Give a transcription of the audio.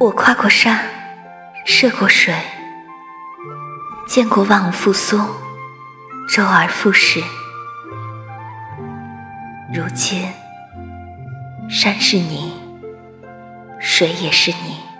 我跨过山涉过水见过万物复苏周而复始。如今山是你水也是你。